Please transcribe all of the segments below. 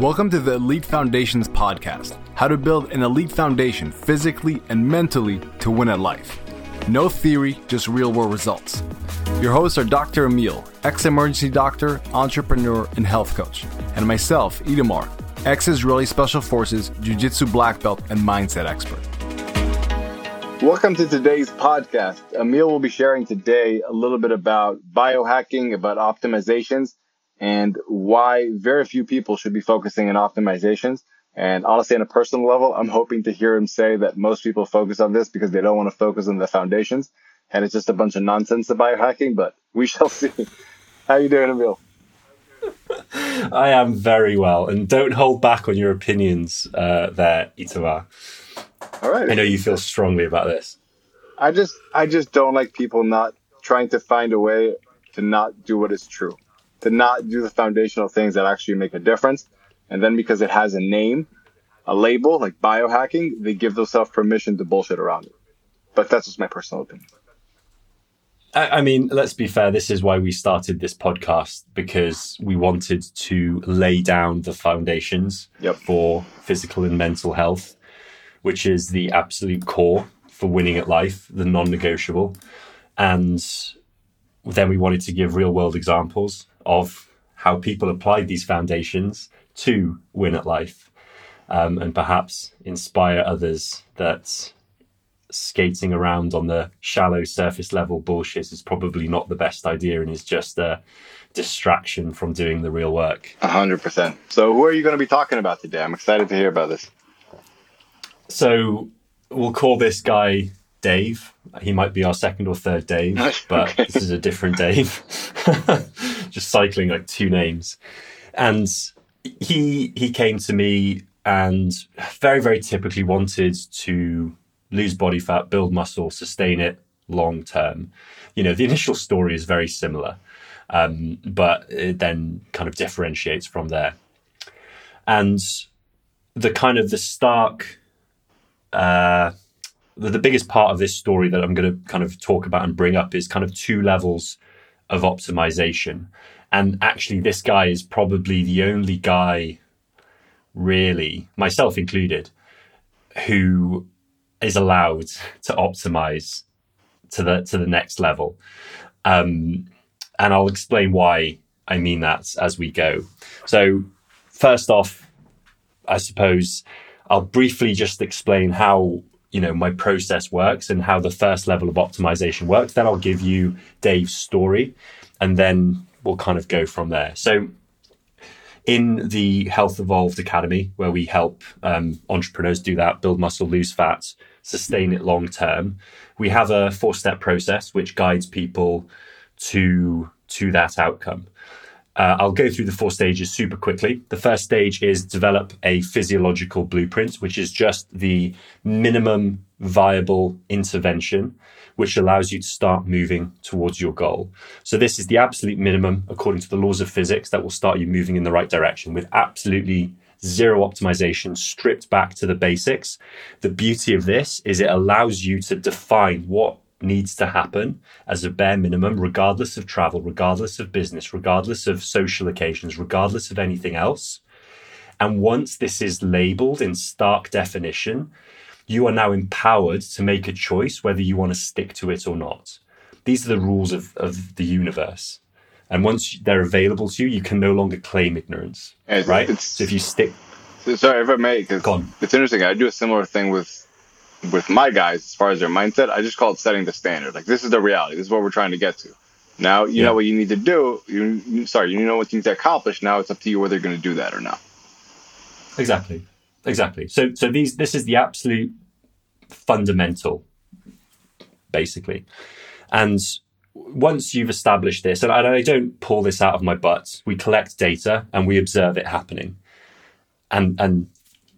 Welcome to the Elite Foundations podcast how to build an elite foundation physically and mentally to win at life. No theory, just real world results. Your hosts are Dr. Emil, ex emergency doctor, entrepreneur, and health coach, and myself, Itamar, ex Israeli Special Forces, Jiu Jitsu black belt, and mindset expert. Welcome to today's podcast. Emil will be sharing today a little bit about biohacking, about optimizations, and why very few people should be focusing on optimizations. And honestly, on a personal level, I'm hoping to hear him say that most people focus on this because they don't want to focus on the foundations. And it's just a bunch of nonsense, the biohacking, but we shall see. How you doing, Emil? I am very well. And don't hold back on your opinions uh, there, Itamar. All right. I know you feel strongly about this. I just, I just don't like people not trying to find a way to not do what is true to not do the foundational things that actually make a difference. And then because it has a name, a label like biohacking, they give themselves permission to bullshit around it. But that's just my personal opinion. I mean, let's be fair. This is why we started this podcast because we wanted to lay down the foundations yep. for physical and mental health, which is the absolute core for winning at life, the non negotiable. And then we wanted to give real world examples of how people applied these foundations to win at life um, and perhaps inspire others that skating around on the shallow surface level bullshit is probably not the best idea and is just a distraction from doing the real work. A hundred percent. So who are you going to be talking about today? I'm excited to hear about this. So we'll call this guy Dave. He might be our second or third Dave, but okay. this is a different Dave. Just cycling like two names. And he he came to me and very, very typically wanted to lose body fat, build muscle, sustain it long term. You know, the initial story is very similar, um, but it then kind of differentiates from there. And the kind of the stark uh, the, the biggest part of this story that I'm going to kind of talk about and bring up is kind of two levels of optimization. And actually, this guy is probably the only guy, really, myself included, who is allowed to optimize to the to the next level. Um, and I'll explain why I mean that as we go. So, first off, I suppose I'll briefly just explain how you know my process works and how the first level of optimization works then i'll give you dave's story and then we'll kind of go from there. So in the health evolved academy where we help um, entrepreneurs do that build muscle lose fat sustain it long term we have a four step process which guides people to to that outcome uh, I'll go through the four stages super quickly. The first stage is develop a physiological blueprint, which is just the minimum viable intervention, which allows you to start moving towards your goal. So, this is the absolute minimum according to the laws of physics that will start you moving in the right direction with absolutely zero optimization, stripped back to the basics. The beauty of this is it allows you to define what needs to happen as a bare minimum, regardless of travel, regardless of business, regardless of social occasions, regardless of anything else. And once this is labeled in stark definition, you are now empowered to make a choice whether you want to stick to it or not. These are the rules of, of the universe. And once they're available to you, you can no longer claim ignorance. It's, right? It's, so if you stick. Sorry, if I may, it's interesting. I do a similar thing with with my guys as far as their mindset, I just call it setting the standard. Like this is the reality. This is what we're trying to get to. Now you yeah. know what you need to do. You, you sorry, you know what you need to accomplish. Now it's up to you whether you're going to do that or not. Exactly, exactly. So so these this is the absolute fundamental, basically, and once you've established this, and I don't pull this out of my butt, we collect data and we observe it happening, and and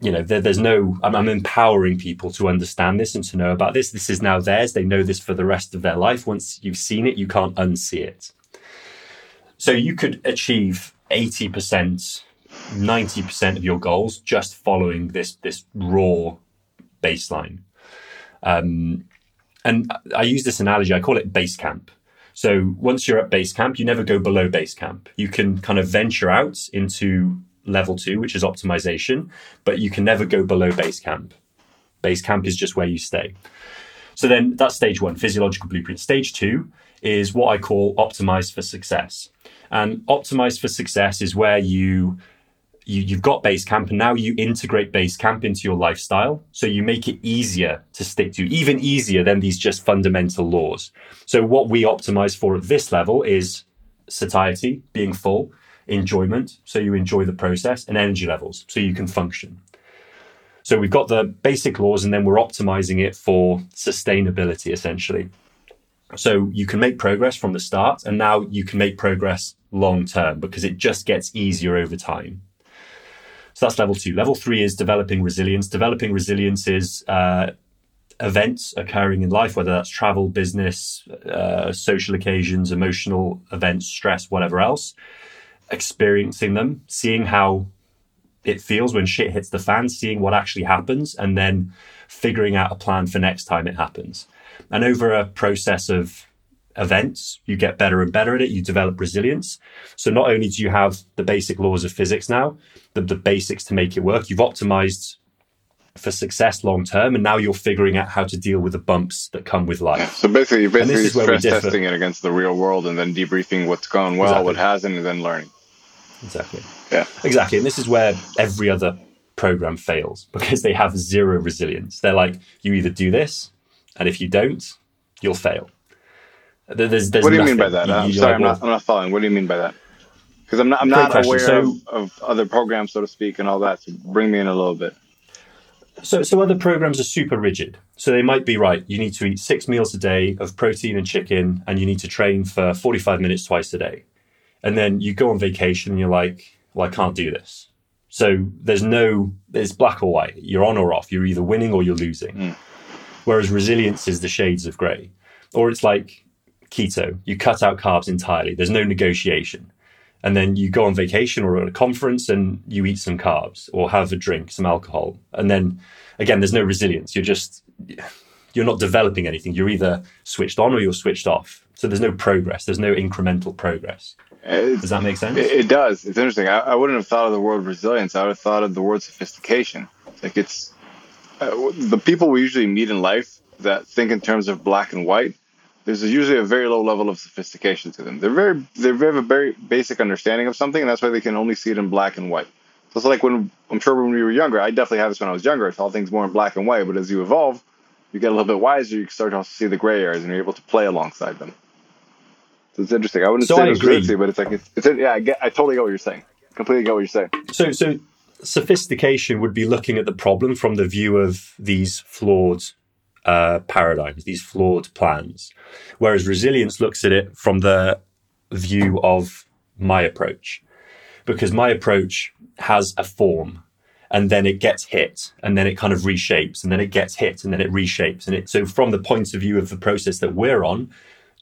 you know, there, there's no, I'm, I'm, empowering people to understand this and to know about this. This is now theirs. They know this for the rest of their life. Once you've seen it, you can't unsee it. So you could achieve 80%, 90% of your goals just following this, this raw baseline. Um, and I use this analogy, I call it base camp. So once you're at base camp, you never go below base camp. You can kind of venture out into level two, which is optimization, but you can never go below base camp. Base camp is just where you stay. So then that's stage one, physiological blueprint. Stage two is what I call optimized for success. And optimized for success is where you you, you've got base camp and now you integrate base camp into your lifestyle. So you make it easier to stick to, even easier than these just fundamental laws. So what we optimize for at this level is satiety, being full, enjoyment. So you enjoy the process and energy levels. So you can function. So we've got the basic laws and then we're optimizing it for sustainability essentially. So you can make progress from the start and now you can make progress long term because it just gets easier over time. So that's level two. Level three is developing resilience. Developing resilience is uh, events occurring in life, whether that's travel, business, uh, social occasions, emotional events, stress, whatever else, experiencing them, seeing how it feels when shit hits the fan, seeing what actually happens, and then figuring out a plan for next time it happens. And over a process of events, you get better and better at it. You develop resilience. So not only do you have the basic laws of physics now, the, the basics to make it work, you've optimized for success long term, and now you're figuring out how to deal with the bumps that come with life. So basically, you're basically stress testing it against the real world, and then debriefing what's gone well, exactly. what hasn't, and then learning. Exactly. Yeah. Exactly, and this is where every other program fails because they have zero resilience. They're like, you either do this, and if you don't, you'll fail. There's, there's what do you nothing. mean by that? I'm sorry, I'm not, I'm not following. What do you mean by that? Because I'm not, I'm not aware so, of, of, other programs, so to speak, and all that. So bring me in a little bit. So, so other programs are super rigid. So they might be right. You need to eat six meals a day of protein and chicken, and you need to train for 45 minutes twice a day. And then you go on vacation, and you're like, "Well, I can't do this." So there's no, it's black or white. You're on or off. You're either winning or you're losing. Mm. Whereas resilience is the shades of grey. Or it's like keto. You cut out carbs entirely. There's no negotiation. And then you go on vacation or at a conference and you eat some carbs or have a drink, some alcohol. And then again, there's no resilience. You're just, you're not developing anything. You're either switched on or you're switched off. So there's no progress. There's no incremental progress. Does that make sense? It, it does. It's interesting. I, I, wouldn't have thought of the word resilience. I would have thought of the word sophistication. Like it's uh, the people we usually meet in life that think in terms of black and white there's usually a very low level of sophistication to them. They're very they have a very basic understanding of something, and that's why they can only see it in black and white. So it's like when I'm sure when we were younger, I definitely had this when I was younger. I saw things more in black and white, but as you evolve, you get a little bit wiser. You start to see the gray areas, and you're able to play alongside them. It's interesting. I wouldn't so say I it's agree. but it's like it's, it's yeah. I get. I totally get what you're saying. Completely get what you're saying. So so sophistication would be looking at the problem from the view of these flawed uh, paradigms, these flawed plans. Whereas resilience looks at it from the view of my approach, because my approach has a form and then it gets hit and then it kind of reshapes and then it gets hit and then it reshapes. And it, so from the point of view of the process that we're on,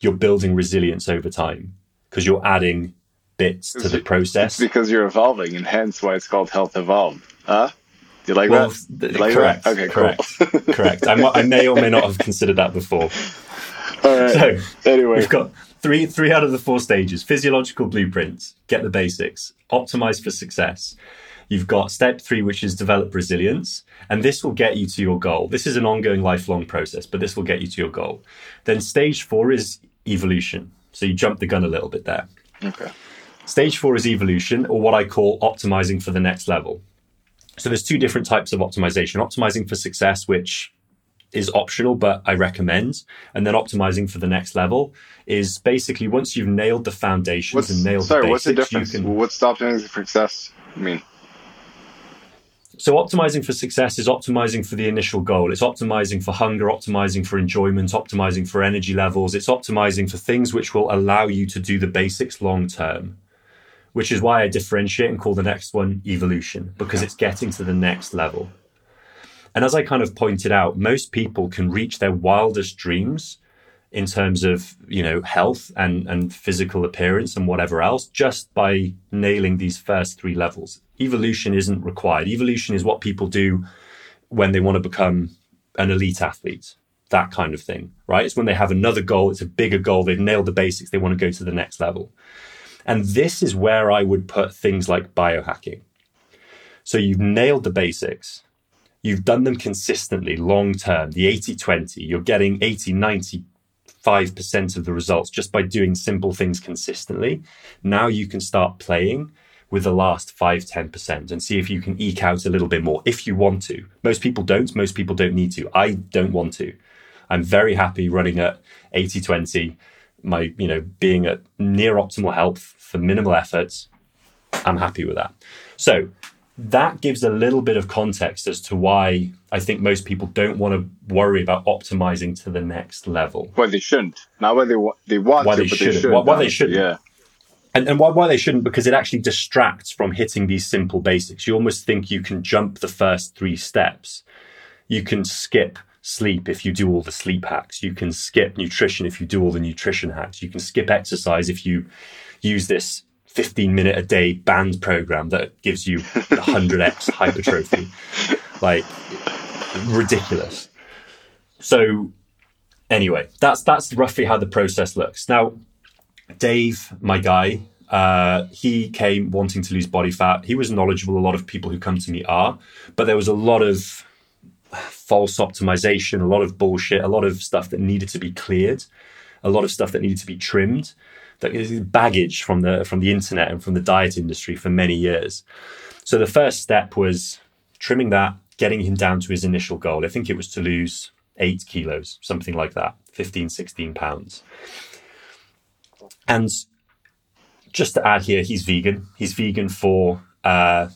you're building resilience over time because you're adding bits to the process. It's because you're evolving and hence why it's called health Evolve. Huh? Do you like well, that? You like correct. That? Okay, correct. Cool. correct. I, I, may or may not have considered that before. All right. So anyway, we've got three three out of the four stages: physiological blueprints, get the basics, optimize for success. You've got step three, which is develop resilience, and this will get you to your goal. This is an ongoing, lifelong process, but this will get you to your goal. Then stage four is evolution. So you jump the gun a little bit there. Okay. Stage four is evolution, or what I call optimizing for the next level. So there's two different types of optimization. Optimizing for success, which is optional, but I recommend. And then optimizing for the next level is basically once you've nailed the foundations what's, and nailed sorry, the basics, what's the difference? Can, what's optimizing for success mean? So optimizing for success is optimizing for the initial goal. It's optimizing for hunger, optimizing for enjoyment, optimizing for energy levels. It's optimizing for things which will allow you to do the basics long term which is why I differentiate and call the next one evolution because it's getting to the next level. And as I kind of pointed out, most people can reach their wildest dreams in terms of, you know, health and, and physical appearance and whatever else just by nailing these first three levels. Evolution isn't required. Evolution is what people do when they want to become an elite athlete, that kind of thing, right? It's when they have another goal, it's a bigger goal, they've nailed the basics, they want to go to the next level. And this is where I would put things like biohacking. So you've nailed the basics. You've done them consistently, long term, the 80 20. You're getting 80, 95% of the results just by doing simple things consistently. Now you can start playing with the last 5 10% and see if you can eke out a little bit more if you want to. Most people don't. Most people don't need to. I don't want to. I'm very happy running at 80 20, my, you know, being at near optimal health for minimal efforts. I'm happy with that. So that gives a little bit of context as to why I think most people don't want to worry about optimizing to the next level. Why they shouldn't. Now, why they, they want why to, they but shouldn't. they should. Why, why they shouldn't. Yeah. And, and why, why they shouldn't, because it actually distracts from hitting these simple basics. You almost think you can jump the first three steps. You can skip sleep if you do all the sleep hacks. You can skip nutrition if you do all the nutrition hacks. You can skip exercise if you use this 15 minute a day band program that gives you 100x hypertrophy. Like ridiculous. So anyway, that's that's roughly how the process looks. Now, Dave, my guy, uh, he came wanting to lose body fat. He was knowledgeable. A lot of people who come to me are, but there was a lot of false optimization, a lot of bullshit, a lot of stuff that needed to be cleared, a lot of stuff that needed to be trimmed. That is baggage from the from the internet and from the diet industry for many years. So the first step was trimming that, getting him down to his initial goal. I think it was to lose eight kilos, something like that, 15, 16 pounds. And just to add here, he's vegan. He's vegan for uh,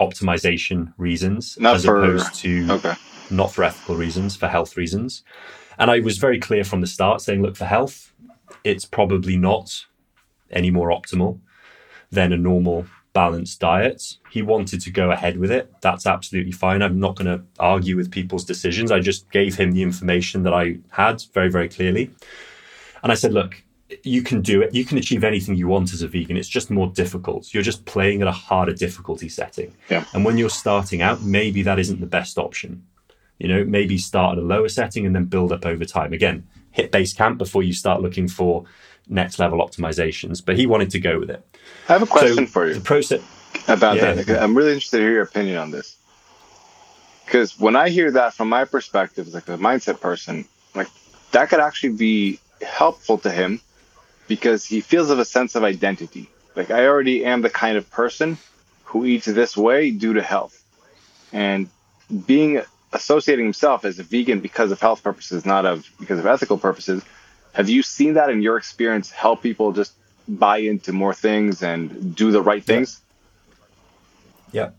optimization reasons, Not as for- opposed to Okay. not for ethical reasons, for health reasons. And I was very clear from the start saying, look, for health, it's probably not any more optimal than a normal balanced diet. He wanted to go ahead with it. That's absolutely fine. I'm not going to argue with people's decisions. I just gave him the information that I had very, very clearly. And I said, look, you can do it. You can achieve anything you want as a vegan. It's just more difficult. You're just playing at a harder difficulty setting. Yeah. And when you're starting out, maybe that isn't the best option. You know, maybe start at a lower setting and then build up over time. Again, hit base camp before you start looking for next level optimizations. But he wanted to go with it. I have a question So for you The process. about Yeah. that. I'm really interested to hear your opinion on this. Because when I hear that from my perspective, as like a mindset person, like that could actually be helpful to him because he feels of a sense of identity. Like I already am the kind of person who eats this way due to health, and being associating himself as a vegan because of health purposes, not of because of ethical purposes. Have you seen that in your experience help people just buy into more things and do the right things? Yeah.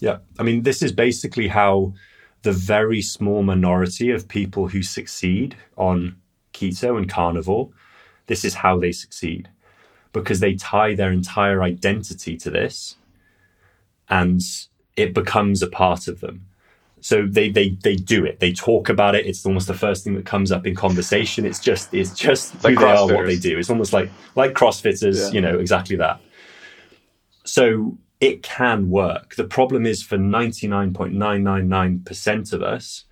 Yeah. I mean, this is basically how the very small minority of people who succeed on keto and carnivore, this is how they succeed because they tie their entire identity to this and it becomes a part of them. So they, they, they do it. They talk about it. It's almost the first thing that comes up in conversation. It's just it's just Like who they are, what they do. It's almost like like CrossFitters, Yeah. you know, exactly that. So it can work. The problem is for 99.999% of us,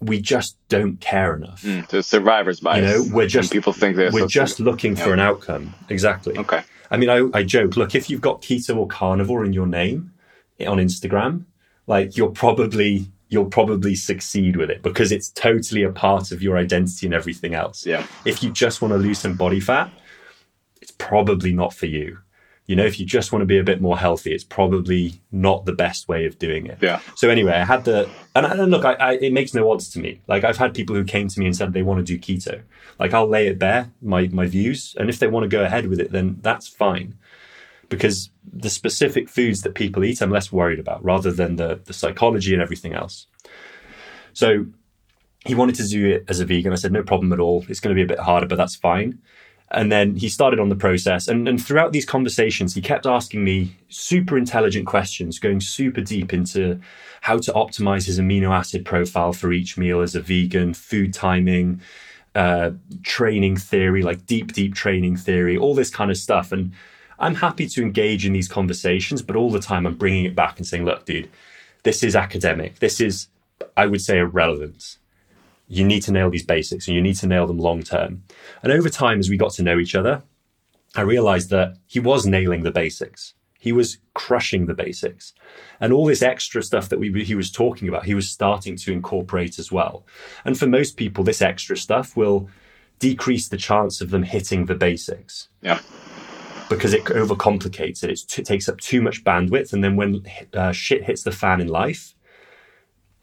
we just don't care enough. Mm, the survivor's bias. You know, we're just- people think they're We're just looking for Yeah. an outcome. Exactly. okay. I mean, I, I joke, look, if you've got keto or carnivore in your name on Instagram, like you're probably you'll probably succeed with it because it's totally a part of your identity and everything else. Yeah. If you just want to lose some body fat, it's probably not for you. You know, if you just want to be a bit more healthy, it's probably not the best way of doing it. Yeah. So anyway, I had the and, and look, I, I, it makes no odds to me. Like I've had people who came to me and said they want to do keto. Like I'll lay it bare, my my views, and if they want to go ahead with it, then that's fine. Because the specific foods that people eat, I'm less worried about, rather than the the psychology and everything else. So he wanted to do it as a vegan. I said no problem at all. It's going to be a bit harder, but that's fine. And then he started on the process. And, and throughout these conversations, he kept asking me super intelligent questions, going super deep into how to optimize his amino acid profile for each meal as a vegan, food timing, uh, training theory, like deep, deep training theory, all this kind of stuff. And I'm happy to engage in these conversations, but all the time I'm bringing it back and saying, look, dude, this is academic. This is, I would say, irrelevant you need to nail these basics and you need to nail them long term. And over time, as we got to know each other, I realized that he was nailing the basics. He was crushing the basics. And all this extra stuff that we, he was talking about, he was starting to incorporate as well. And for most people, this extra stuff will decrease the chance of them hitting the basics. Yeah. Because it overcomplicates it. it takes up too much bandwidth. And then when uh, shit hits the fan in life,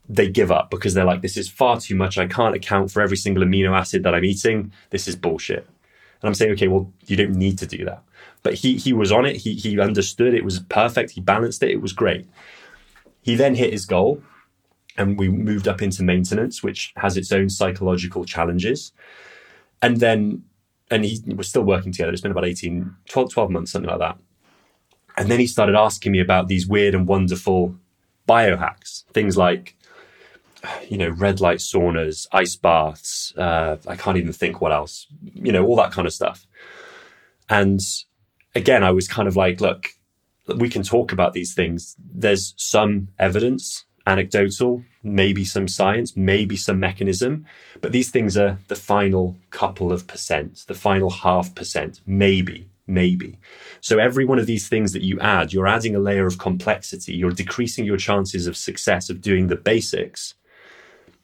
they give up because they're like, this is far too much. I can't account for every single amino acid that I'm eating. This is bullshit. And I'm saying, okay, well, you don't need to do that. But he he was on it. He he understood it was perfect. He balanced it. It was great. He then hit his goal, and we moved up into maintenance, which has its own psychological challenges. And then, and he was still working together. It's been about 18, 12, 12 months, something like that. And then he started asking me about these weird and wonderful biohacks, things like you know, red light saunas, ice baths. Uh, I can't even think what else, you know, all that kind of stuff. And again, I was kind of like, look, we can talk about these things. There's some evidence, anecdotal, maybe some science, maybe some mechanism, but these things are the final couple of percent, the final half percent, maybe, maybe. So every one of these things that you add, you're adding a layer of complexity. You're decreasing your chances of success of doing the basics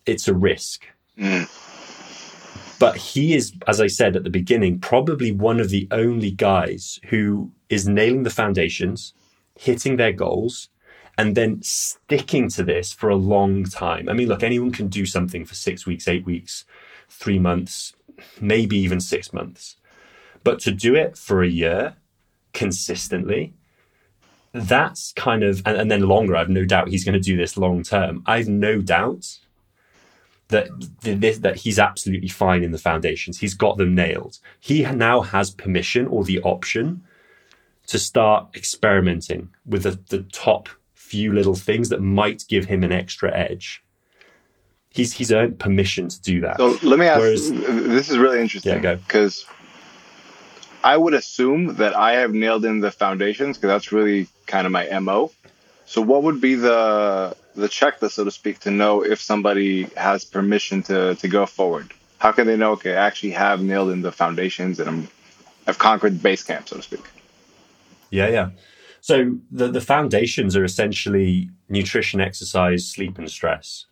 it's a risk. Mm. But he is, as I said at the beginning, probably one of the only guys who is nailing the foundations, hitting their goals, and then sticking to this for a long time. I mean, look, anyone can do something for six weeks, eight weeks, three months, maybe even six months. But to do it for a year consistently, that's kind of, and, and then longer, I've no doubt he's going to do this long term. I've no doubt that that he's absolutely fine in the foundations. He's got them nailed. He now has permission or the option to start experimenting with the, the top few little things that might give him an extra edge. He's he's earned permission to do that. So let me ask. Whereas, this is really interesting. Yeah, go. Because I would assume that I have nailed in the foundations because that's really kind of my mo. So what would be the the checklist, so to speak, to know if somebody has permission to to go forward? How can they know? Okay, I actually have nailed in the foundations and I'm I've conquered base camp, so to speak. Yeah, yeah. So the the foundations are essentially nutrition, exercise, sleep, and stress.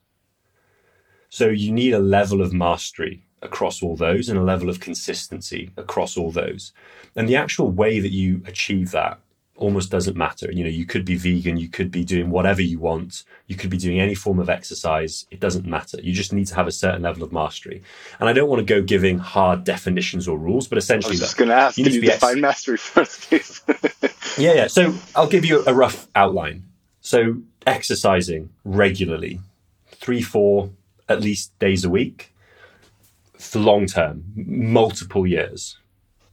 So you need a level of mastery across all those and a level of consistency across all those. And the actual way that you achieve that almost doesn't matter. You know, you could be vegan, you could be doing whatever you want, you could be doing any form of exercise. It doesn't matter. You just need to have a certain level of mastery. And I don't want to go giving hard definitions or rules, but essentially, I was just going to ask, you need to define mastery first, please? yeah, yeah. So I'll give you a rough outline. So exercising regularly, three, four, at least days a week for long term, multiple years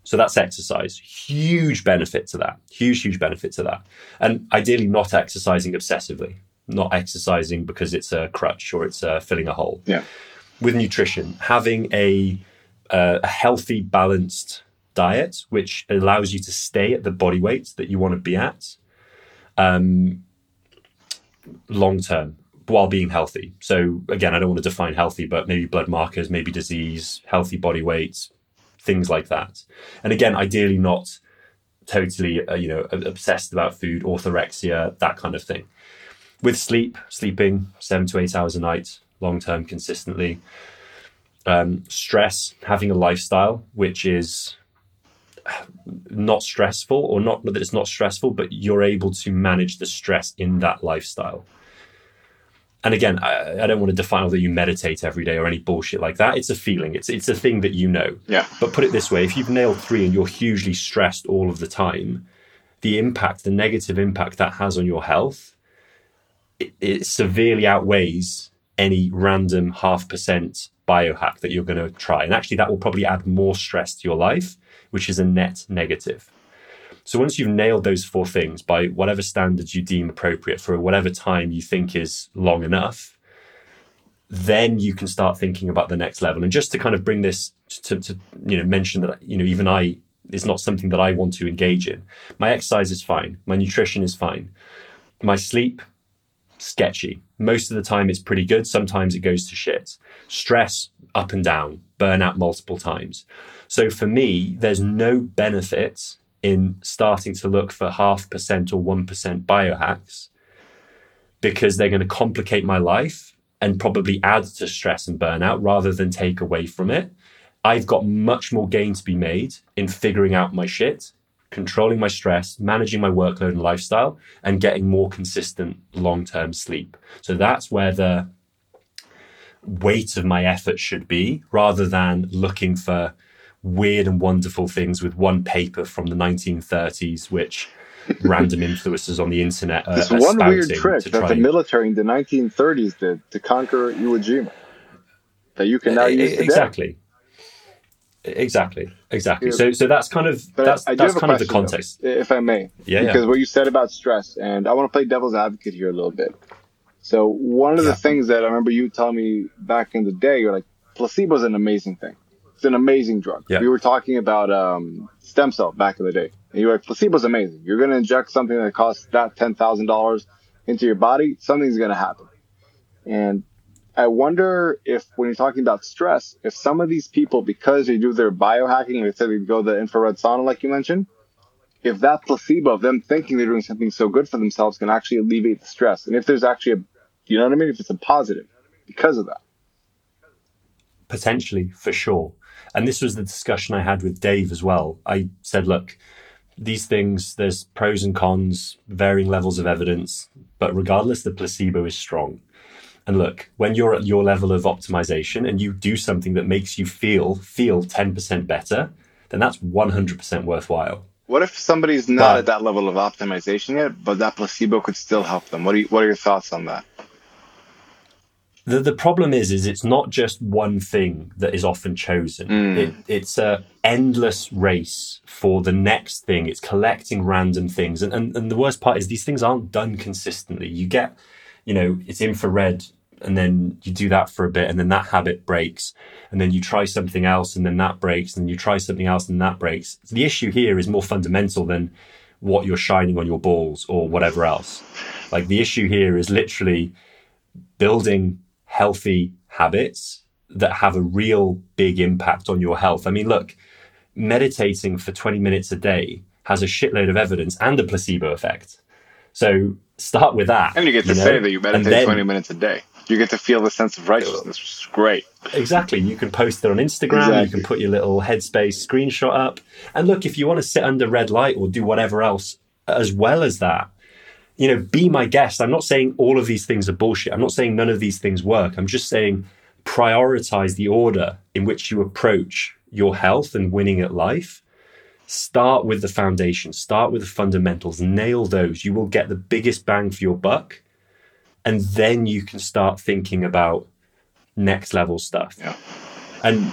so that's exercise. Huge benefit to that. Huge, huge benefit to that. And ideally, not exercising obsessively, not exercising because it's a crutch or it's uh, filling a hole. Yeah. With nutrition, having a, uh, a healthy, balanced diet, which allows you to stay at the body weight that you want to be at um, long term while being healthy. So, again, I don't want to define healthy, but maybe blood markers, maybe disease, healthy body weight, things like that. And again, ideally not totally, uh, you know, obsessed about food, orthorexia, that kind of thing. With sleep, sleeping seven to eight hours a night, long term, consistently. Um, stress, having a lifestyle which is not stressful, or not that it's not stressful, but you're able to manage the stress in that lifestyle and again, I, I, don't want to define that you meditate every day or any bullshit like that. It's a feeling. It's it's a thing that you know. Yeah. But put it this way: if you've nailed three and you're hugely stressed all of the time, the impact, the negative impact that has on your health, it, it severely outweighs any random half percent biohack that you're going to try. And actually, that will probably add more stress to your life, which is a net negative. So once you've nailed those four things by whatever standards you deem appropriate for whatever time you think is long enough, then you can start thinking about the next level. And just to kind of bring this to, to you know mention that you know even I is not something that I want to engage in. My exercise is fine. My nutrition is fine. My sleep sketchy. Most of the time it's pretty good. Sometimes it goes to shit. Stress up and down, burnout multiple times. So for me, there's no benefit in starting to look for half percent or 1% biohacks because they're going to complicate my life and probably add to stress and burnout rather than take away from it. I've got much more gain to be made in figuring out my shit, controlling my stress, managing my workload and lifestyle, and getting more consistent long term sleep. So that's where the weight of my effort should be rather than looking for weird and wonderful things with one paper from the 1930s, which random influencers on the internet are, one weird trick that the military in the 1930s did to conquer Iwo Jima that you can now E- use eh, today. exactly exactly exactly so so that's kind of But that's that's kind of the context though, if I may. Yeah, yeah. Because what you said about stress, and I want to play devil's advocate here a little bit. So one of Yeah. the things that I remember you telling me back in the day, you're like, placebo is an amazing thing. It's an amazing drug. Yeah. We were talking about um, stem cell back in the day, and you were like, placebo's amazing. You're going to inject something that costs that ten thousand dollars into your body, something's going to happen. And I wonder if, when you're talking about stress, if some of these people, because they do their biohacking, they said they go the infrared sauna, like you mentioned, if that placebo of them thinking they're doing something so good for themselves can actually alleviate the stress. And if there's actually a, you know what I mean? If it's a positive because of that. potentially for sure and this was the discussion i had with dave as well i said look these things there's pros and cons varying levels of evidence but regardless the placebo is strong and look when you're at your level of optimization and you do something that makes you feel feel 10% better then that's 100% worthwhile What if somebody's not But- at that level of optimization yet, but that placebo could still help them? What are you, what are your thoughts on that? The the problem is is it's not just one thing that is often chosen. Mm. It, it's a endless race for the next thing. It's collecting random things. And, and and the worst part is these things aren't done consistently. You get you know it's infrared and then you do that for a bit and then that habit breaks and then you try something else and then that breaks and you try something else and that breaks. So the issue here is more fundamental than what you're shining on your balls or whatever else. Like the issue here is literally building healthy habits that have a real big impact on your health. I mean, look, meditating for 20 minutes a day has a shitload of evidence and a placebo effect. So start with that. And you get to know? say that you meditate then- 20 minutes a day. You get to feel the sense of righteousness, which is great. Exactly. You can post it on Instagram. You can put your little headspace screenshot up. And look, if you want to sit under red light or do whatever else as well as that, you know, be my guest. I'm not saying all of these things are bullshit. I'm not saying none of these things work. I'm just saying prioritize the order in which you approach your health and winning at life. Start with the foundation, start with the fundamentals, nail those. You will get the biggest bang for your buck. And then you can start thinking about next level stuff. Yeah. And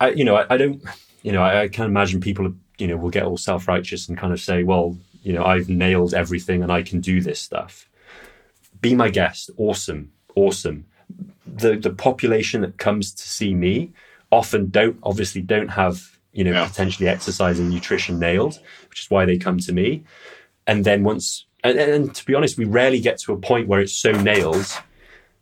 I, you know, I, I don't, you know, I, I can imagine people, you know, will get all self righteous and kind of say, well, you know, I've nailed everything and I can do this stuff. Be my guest. Awesome. Awesome. The, the population that comes to see me often don't, obviously don't have, you know, Yeah. potentially exercise and nutrition nailed, which is why they come to me. And then once, and, and to be honest, we rarely get to a point where it's so nailed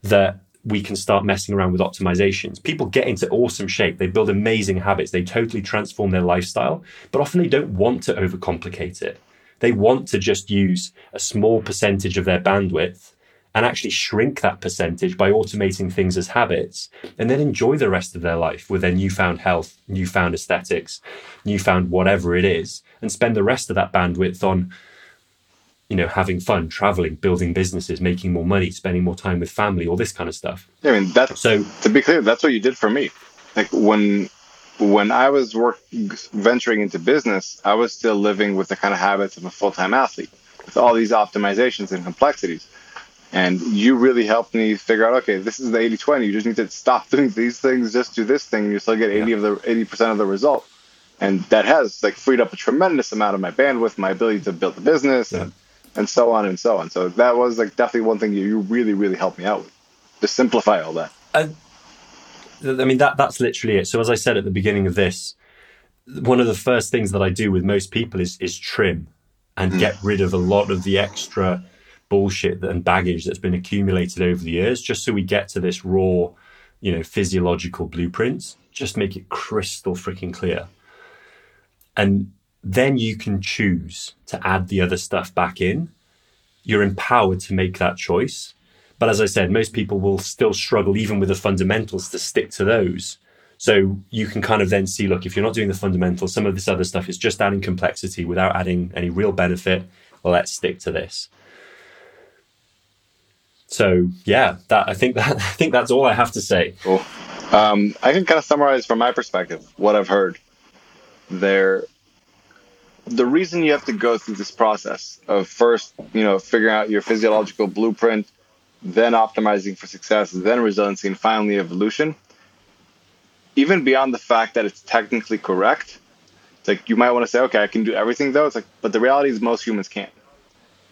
that we can start messing around with optimizations. People get into awesome shape, they build amazing habits, they totally transform their lifestyle, but often they don't want to overcomplicate it. They want to just use a small percentage of their bandwidth and actually shrink that percentage by automating things as habits and then enjoy the rest of their life with their newfound health, newfound aesthetics, newfound whatever it is, and spend the rest of that bandwidth on you know, having fun, traveling, building businesses, making more money, spending more time with family, all this kind of stuff. Yeah, I mean, that's So to be clear, that's what you did for me. Like when when I was work venturing into business, I was still living with the kind of habits of a full time athlete with all these optimizations and complexities. And you really helped me figure out, okay, this is the 80 20. You just need to stop doing these things, just do this thing, and you still get 80 of the 80% of the result. And that has like freed up a tremendous amount of my bandwidth, my ability to build the business Yeah. and, and so on and so on. So that was like definitely one thing you, you really, really helped me out with. To simplify all that. I mean that that's literally it. So as I said at the beginning of this, one of the first things that I do with most people is is trim and mm. get rid of a lot of the extra bullshit and baggage that's been accumulated over the years, just so we get to this raw, you know, physiological blueprints. Just make it crystal freaking clear. And then you can choose to add the other stuff back in. You're empowered to make that choice. But as I said, most people will still struggle, even with the fundamentals, to stick to those. So you can kind of then see look, if you're not doing the fundamentals, some of this other stuff is just adding complexity without adding any real benefit. Well, let's stick to this. So yeah, that I think that I think that's all I have to say. Cool. Um, I can kind of summarize from my perspective what I've heard. There, the reason you have to go through this process of first, you know, figuring out your physiological blueprint, then optimizing for success, then resiliency, and finally evolution. Even beyond the fact that it's technically correct, it's like you might want to say, okay, I can do everything though. It's like, but the reality is most humans can't.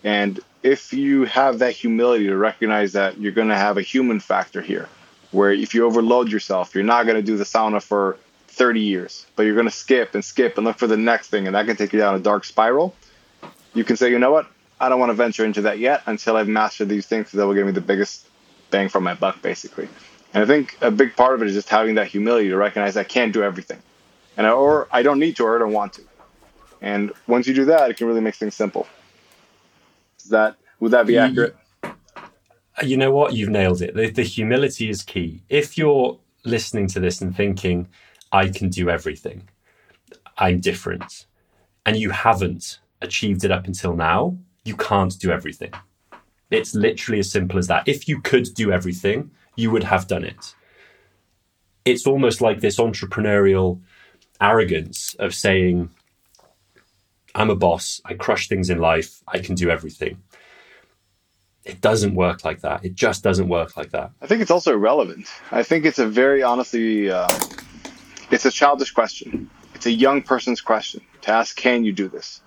And if you have that humility to recognize that you're going to have a human factor here, where if you overload yourself, you're not going to do the sauna for 30 years, but you're going to skip and skip and look for the next thing, and that can take you down a dark spiral. You can say, you know what? I don't want to venture into that yet until I've mastered these things that will give me the biggest bang for my buck, basically. And I think a big part of it is just having that humility to recognize I can't do everything, and I, or I don't need to, or I don't want to. And once you do that, it can really make things simple. Is that would that be accurate? You know what? You've nailed it. The, the humility is key. If you're listening to this and thinking, I can do everything, I'm different, and you haven't achieved it up until now, you can't do everything. It's literally as simple as that. If you could do everything, you would have done it. It's almost like this entrepreneurial arrogance of saying, I'm a boss, I crush things in life, I can do everything. It doesn't work like that. It just doesn't work like that. I think it's also irrelevant. I think it's a very honestly, uh, it's a childish question. It's a young person's question to ask, can you do this?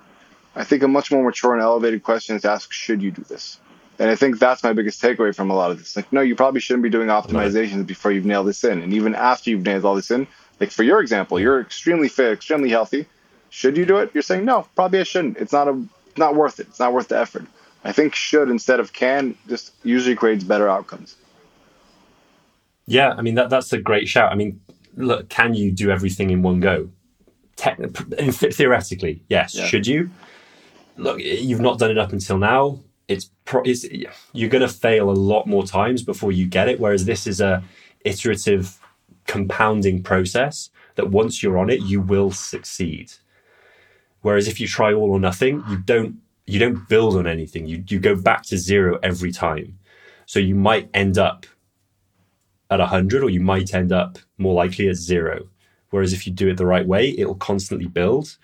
I think a much more mature and elevated question is to ask, should you do this? And I think that's my biggest takeaway from a lot of this. Like, no, you probably shouldn't be doing optimizations right. before you've nailed this in. And even after you've nailed all this in, like for your example, you're extremely fit, extremely healthy. Should you do it? You're saying no, probably I shouldn't. It's not a not worth it. It's not worth the effort. I think should instead of can just usually creates better outcomes. Yeah, I mean that that's a great shout. I mean, look, can you do everything in one go? Te- theoretically, yes. Yeah. Should you? Look, you've not done it up until now. It's, pro- it's you're going to fail a lot more times before you get it. Whereas this is a iterative, compounding process that once you're on it, you will succeed. Whereas if you try all or nothing, you don't you don't build on anything. You you go back to zero every time. So you might end up at 100 or you might end up more likely at zero. Whereas if you do it the right way, it'll constantly build.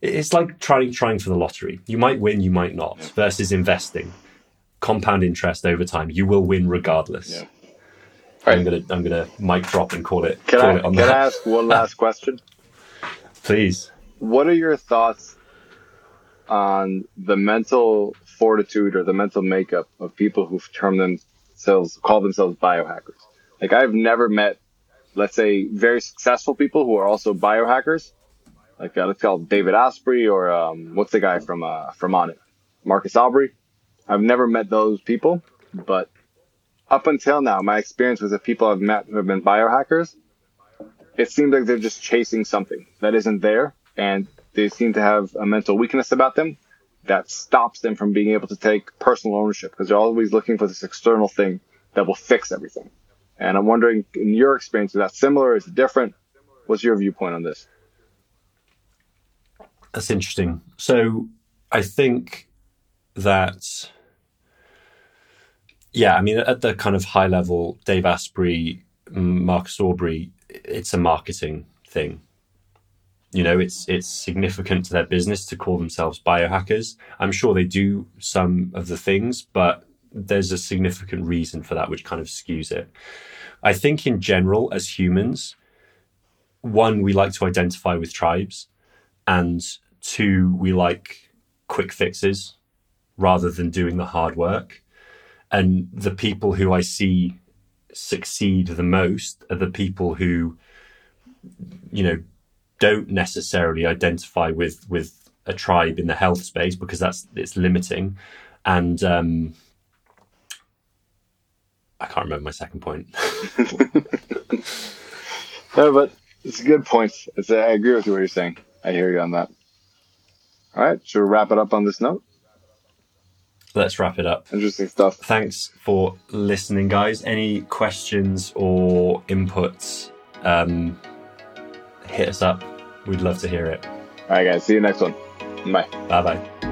It's like trying trying for the lottery. You might win, you might not. Versus investing, compound interest over time. You will win regardless. Yeah. Right. I'm gonna I'm gonna mic drop and call it. Can call I it can. I ask one last question? Please. What are your thoughts on the mental fortitude or the mental makeup of people who term themselves call themselves biohackers. Like I've never met, let's say, very successful people who are also biohackers. Like uh, let's call David Asprey or um, what's the guy from uh, from Onnit, Marcus Aubrey. I've never met those people, but up until now, my experience with the people I've met who have been biohackers, it seems like they're just chasing something that isn't there, and they seem to have a mental weakness about them that stops them from being able to take personal ownership because they're always looking for this external thing that will fix everything. And I'm wondering, in your experience, is that similar? Is it different? What's your viewpoint on this? That's interesting. So I think that, yeah, I mean, at the kind of high level, Dave Asprey, Marcus Aubrey, it's a marketing thing. You know, it's it's significant to their business to call themselves biohackers. I'm sure they do some of the things, but there's a significant reason for that, which kind of skews it. I think in general, as humans, one, we like to identify with tribes, and two, we like quick fixes rather than doing the hard work. And the people who I see succeed the most are the people who, you know, don't necessarily identify with with a tribe in the health space because that's it's limiting and um, I can't remember my second point. no, but it's a good point. It's, I agree with what you're saying. I hear you on that. All right, should we wrap it up on this note? Let's wrap it up. Interesting stuff. Thanks for listening, guys. Any questions or inputs, um, hit us up. We'd love to hear it. All right, guys. See you next one. Bye. Bye bye.